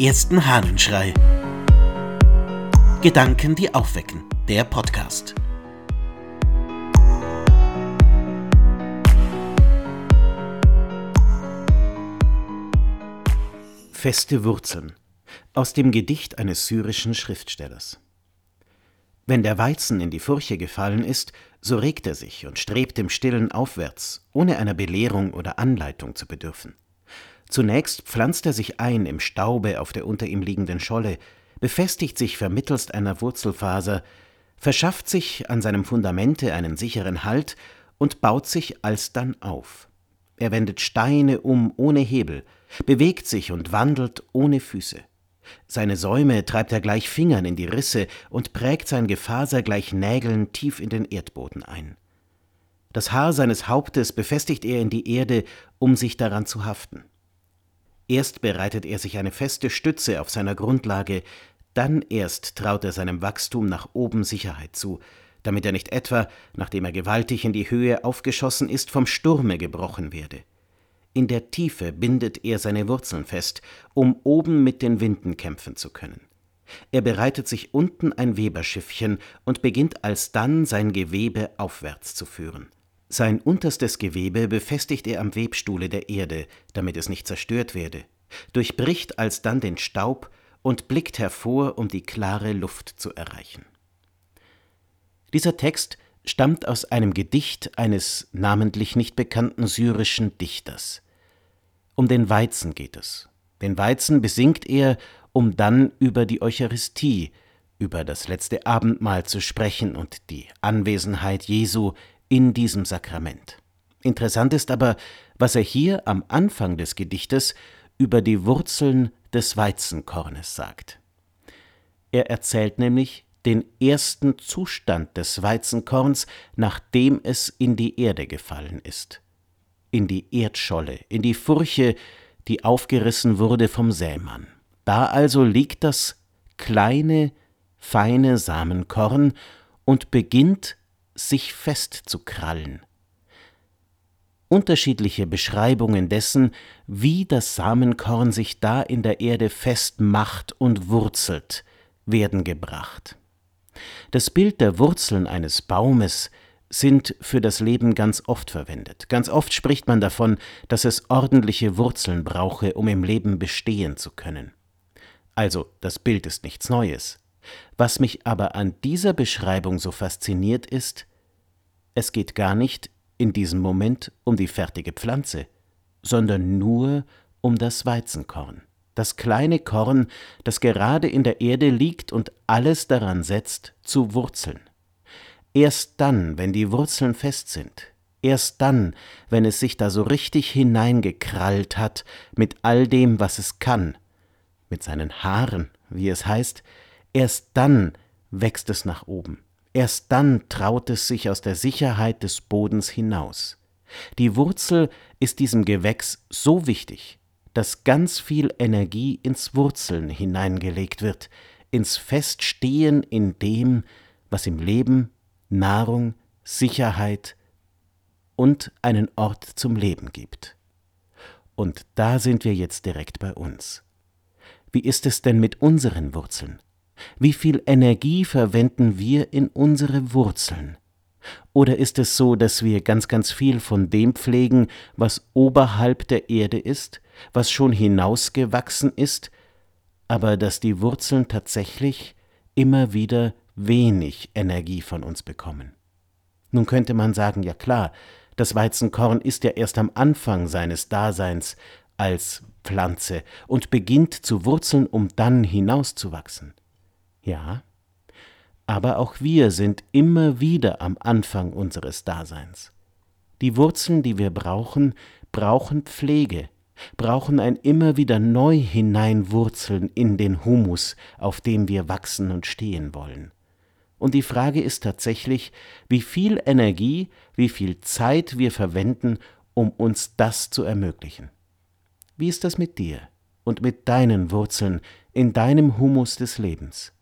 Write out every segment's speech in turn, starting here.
ersten Hahnenschrei. Gedanken, die aufwecken. Der Podcast. Feste Wurzeln aus dem Gedicht eines syrischen Schriftstellers. Wenn der Weizen in die Furche gefallen ist, so regt er sich und strebt im Stillen aufwärts, ohne einer Belehrung oder Anleitung zu bedürfen. Zunächst pflanzt er sich ein im Staube auf der unter ihm liegenden Scholle, befestigt sich vermittelst einer Wurzelfaser, verschafft sich an seinem Fundamente einen sicheren Halt und baut sich alsdann auf. Er wendet Steine um ohne Hebel, bewegt sich und wandelt ohne Füße. Seine Säume treibt er gleich Fingern in die Risse und prägt sein Gefaser gleich Nägeln tief in den Erdboden ein. Das Haar seines Hauptes befestigt er in die Erde, um sich daran zu haften. Erst bereitet er sich eine feste Stütze auf seiner Grundlage, dann erst traut er seinem Wachstum nach oben Sicherheit zu, damit er nicht etwa, nachdem er gewaltig in die Höhe aufgeschossen ist, vom Sturme gebrochen werde. In der Tiefe bindet er seine Wurzeln fest, um oben mit den Winden kämpfen zu können. Er bereitet sich unten ein Weberschiffchen und beginnt alsdann sein Gewebe aufwärts zu führen. Sein unterstes Gewebe befestigt er am Webstuhle der Erde, damit es nicht zerstört werde, durchbricht alsdann den Staub und blickt hervor, um die klare Luft zu erreichen. Dieser Text stammt aus einem Gedicht eines namentlich nicht bekannten syrischen Dichters. Um den Weizen geht es. Den Weizen besingt er, um dann über die Eucharistie, über das letzte Abendmahl zu sprechen und die Anwesenheit Jesu in diesem Sakrament. Interessant ist aber, was er hier am Anfang des Gedichtes über die Wurzeln des Weizenkornes sagt. Er erzählt nämlich den ersten Zustand des Weizenkorns, nachdem es in die Erde gefallen ist, in die Erdscholle, in die Furche, die aufgerissen wurde vom Sämann. Da also liegt das kleine, feine Samenkorn und beginnt sich festzukrallen. Unterschiedliche Beschreibungen dessen, wie das Samenkorn sich da in der Erde festmacht und wurzelt, werden gebracht. Das Bild der Wurzeln eines Baumes sind für das Leben ganz oft verwendet. Ganz oft spricht man davon, dass es ordentliche Wurzeln brauche, um im Leben bestehen zu können. Also, das Bild ist nichts Neues. Was mich aber an dieser Beschreibung so fasziniert ist, es geht gar nicht in diesem Moment um die fertige Pflanze, sondern nur um das Weizenkorn, das kleine Korn, das gerade in der Erde liegt und alles daran setzt, zu wurzeln. Erst dann, wenn die Wurzeln fest sind, erst dann, wenn es sich da so richtig hineingekrallt hat mit all dem, was es kann, mit seinen Haaren, wie es heißt, erst dann wächst es nach oben. Erst dann traut es sich aus der Sicherheit des Bodens hinaus. Die Wurzel ist diesem Gewächs so wichtig, dass ganz viel Energie ins Wurzeln hineingelegt wird, ins Feststehen in dem, was im Leben Nahrung, Sicherheit und einen Ort zum Leben gibt. Und da sind wir jetzt direkt bei uns. Wie ist es denn mit unseren Wurzeln? Wie viel Energie verwenden wir in unsere Wurzeln? Oder ist es so, dass wir ganz, ganz viel von dem pflegen, was oberhalb der Erde ist, was schon hinausgewachsen ist, aber dass die Wurzeln tatsächlich immer wieder wenig Energie von uns bekommen? Nun könnte man sagen, ja klar, das Weizenkorn ist ja erst am Anfang seines Daseins als Pflanze und beginnt zu wurzeln, um dann hinauszuwachsen. Ja, aber auch wir sind immer wieder am Anfang unseres Daseins. Die Wurzeln, die wir brauchen, brauchen Pflege, brauchen ein immer wieder neu hineinwurzeln in den Humus, auf dem wir wachsen und stehen wollen. Und die Frage ist tatsächlich, wie viel Energie, wie viel Zeit wir verwenden, um uns das zu ermöglichen. Wie ist das mit dir und mit deinen Wurzeln in deinem Humus des Lebens?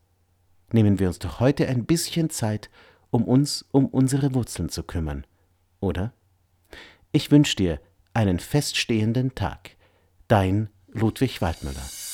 Nehmen wir uns doch heute ein bisschen Zeit, um uns um unsere Wurzeln zu kümmern, oder? Ich wünsche dir einen feststehenden Tag. Dein Ludwig Waldmüller.